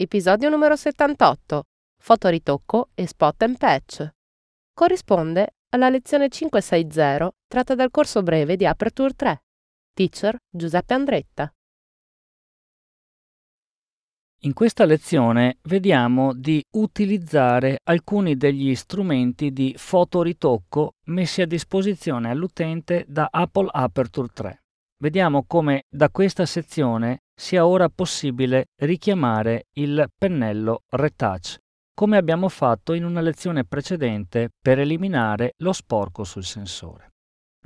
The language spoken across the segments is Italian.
Episodio numero 78. Fotoritocco e spot and patch. Corrisponde alla lezione 560 tratta dal corso breve di Aperture 3. Teacher Giuseppe Andretta. In questa lezione vediamo di utilizzare alcuni degli strumenti di fotoritocco messi a disposizione all'utente da Apple Aperture 3. Vediamo come da questa sezione sia ora possibile richiamare il pennello Retouch, come abbiamo fatto in una lezione precedente per eliminare lo sporco sul sensore.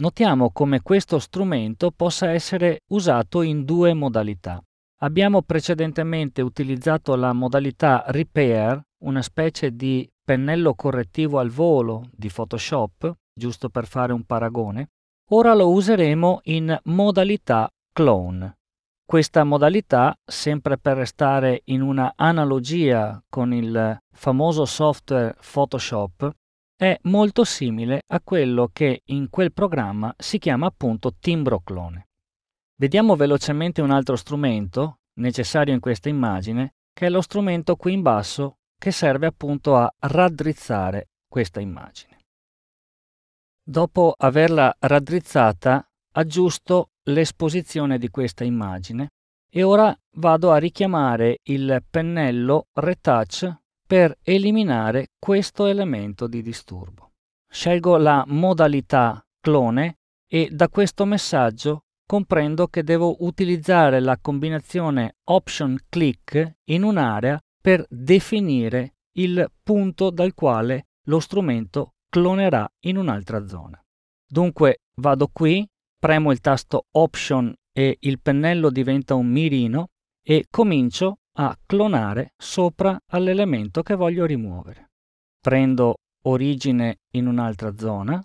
Notiamo come questo strumento possa essere usato in due modalità. Abbiamo precedentemente utilizzato la modalità Repair, una specie di pennello correttivo al volo di Photoshop, giusto per fare un paragone. Ora lo useremo in modalità Clone. Questa modalità, sempre per restare in una analogia con il famoso software Photoshop, è molto simile a quello che in quel programma si chiama appunto timbro clone. Vediamo velocemente un altro strumento necessario in questa immagine, che è lo strumento qui in basso che serve appunto a raddrizzare questa immagine. Dopo averla raddrizzata, aggiusto l'esposizione di questa immagine e ora vado a richiamare il pennello Retouch per eliminare questo elemento di disturbo. Scelgo la modalità clone e da questo messaggio comprendo che devo utilizzare la combinazione Option Click in un'area per definire il punto dal quale lo strumento clonerà in un'altra zona. Dunque vado qui premo il tasto Option e il pennello diventa un mirino e comincio a clonare sopra all'elemento che voglio rimuovere. Prendo origine in un'altra zona,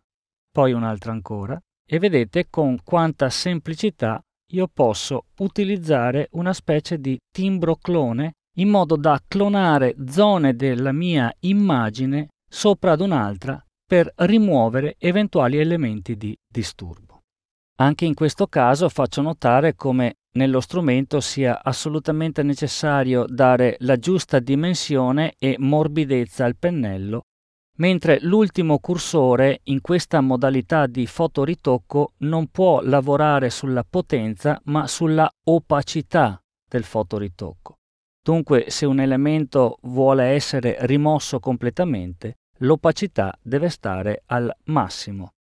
poi un'altra ancora, e vedete con quanta semplicità io posso utilizzare una specie di timbro clone in modo da clonare zone della mia immagine sopra ad un'altra per rimuovere eventuali elementi di disturbo. Anche in questo caso faccio notare come nello strumento sia assolutamente necessario dare la giusta dimensione e morbidezza al pennello, mentre l'ultimo cursore in questa modalità di fotoritocco non può lavorare sulla potenza ma sulla opacità del fotoritocco. Dunque se un elemento vuole essere rimosso completamente, l'opacità deve stare al massimo.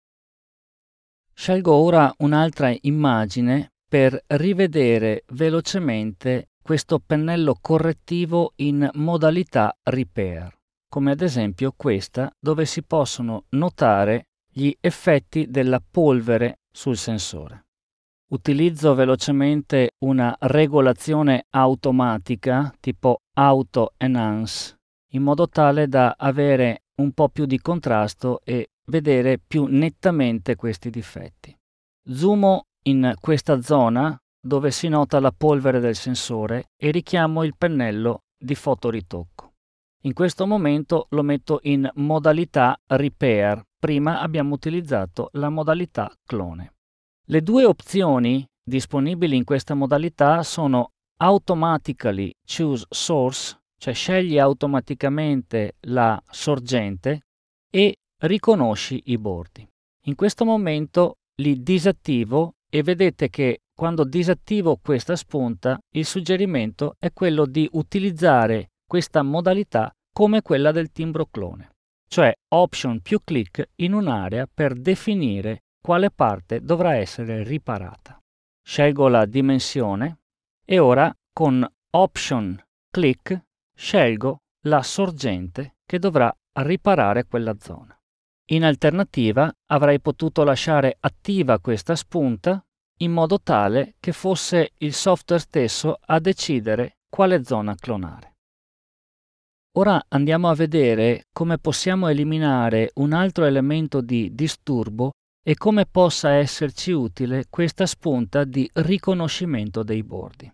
Scelgo ora un'altra immagine per rivedere velocemente questo pennello correttivo in modalità repair, come ad esempio questa dove si possono notare gli effetti della polvere sul sensore. Utilizzo velocemente una regolazione automatica tipo Auto Enhance in modo tale da avere un po' più di contrasto e vedere più nettamente questi difetti. Zoomo in questa zona dove si nota la polvere del sensore e richiamo il pennello di fotoritocco. In questo momento lo metto in modalità repair, prima abbiamo utilizzato la modalità clone. Le due opzioni disponibili in questa modalità sono Automatically Choose Source, cioè scegli automaticamente la sorgente, e riconosci i bordi. In questo momento li disattivo e vedete che quando disattivo questa spunta il suggerimento è quello di utilizzare questa modalità come quella del timbro clone, cioè option più clic in un'area per definire quale parte dovrà essere riparata. Scelgo la dimensione e ora con option clic scelgo la sorgente che dovrà riparare quella zona. In alternativa avrei potuto lasciare attiva questa spunta in modo tale che fosse il software stesso a decidere quale zona clonare. Ora andiamo a vedere come possiamo eliminare un altro elemento di disturbo e come possa esserci utile questa spunta di riconoscimento dei bordi.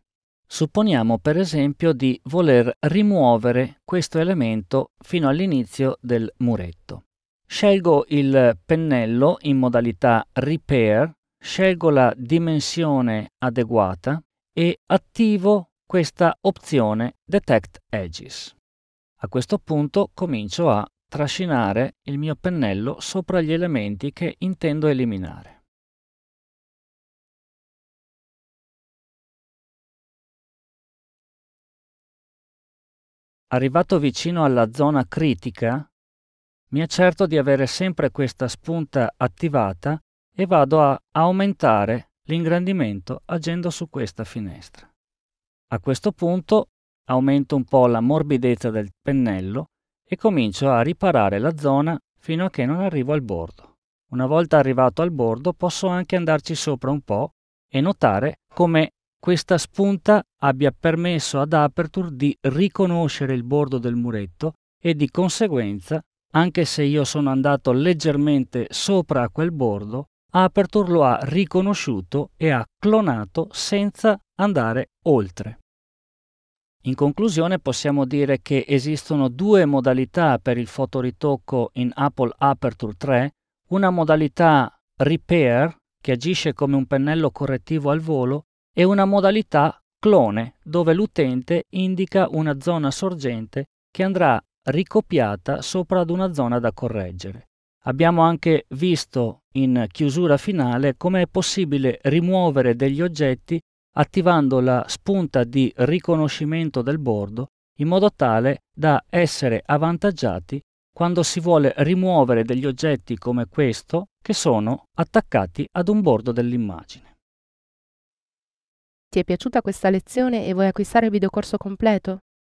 Supponiamo per esempio di voler rimuovere questo elemento fino all'inizio del muretto. Scelgo il pennello in modalità Repair, scelgo la dimensione adeguata e attivo questa opzione Detect Edges. A questo punto comincio a trascinare il mio pennello sopra gli elementi che intendo eliminare. Arrivato vicino alla zona critica, mi accerto di avere sempre questa spunta attivata e vado a aumentare l'ingrandimento agendo su questa finestra. A questo punto aumento un po' la morbidezza del pennello e comincio a riparare la zona fino a che non arrivo al bordo. Una volta arrivato al bordo posso anche andarci sopra un po' e notare come questa spunta abbia permesso ad Aperture di riconoscere il bordo del muretto e di conseguenza, anche se io sono andato leggermente sopra quel bordo, Aperture lo ha riconosciuto e ha clonato senza andare oltre. In conclusione possiamo dire che esistono due modalità per il fotoritocco in Apple Aperture 3, una modalità Repair, che agisce come un pennello correttivo al volo, e una modalità clone dove l'utente indica una zona sorgente che andrà ricopiata sopra ad una zona da correggere. Abbiamo anche visto in chiusura finale come è possibile rimuovere degli oggetti attivando la spunta di riconoscimento del bordo in modo tale da essere avvantaggiati quando si vuole rimuovere degli oggetti come questo che sono attaccati ad un bordo dell'immagine. Ti è piaciuta questa lezione e vuoi acquistare il videocorso completo?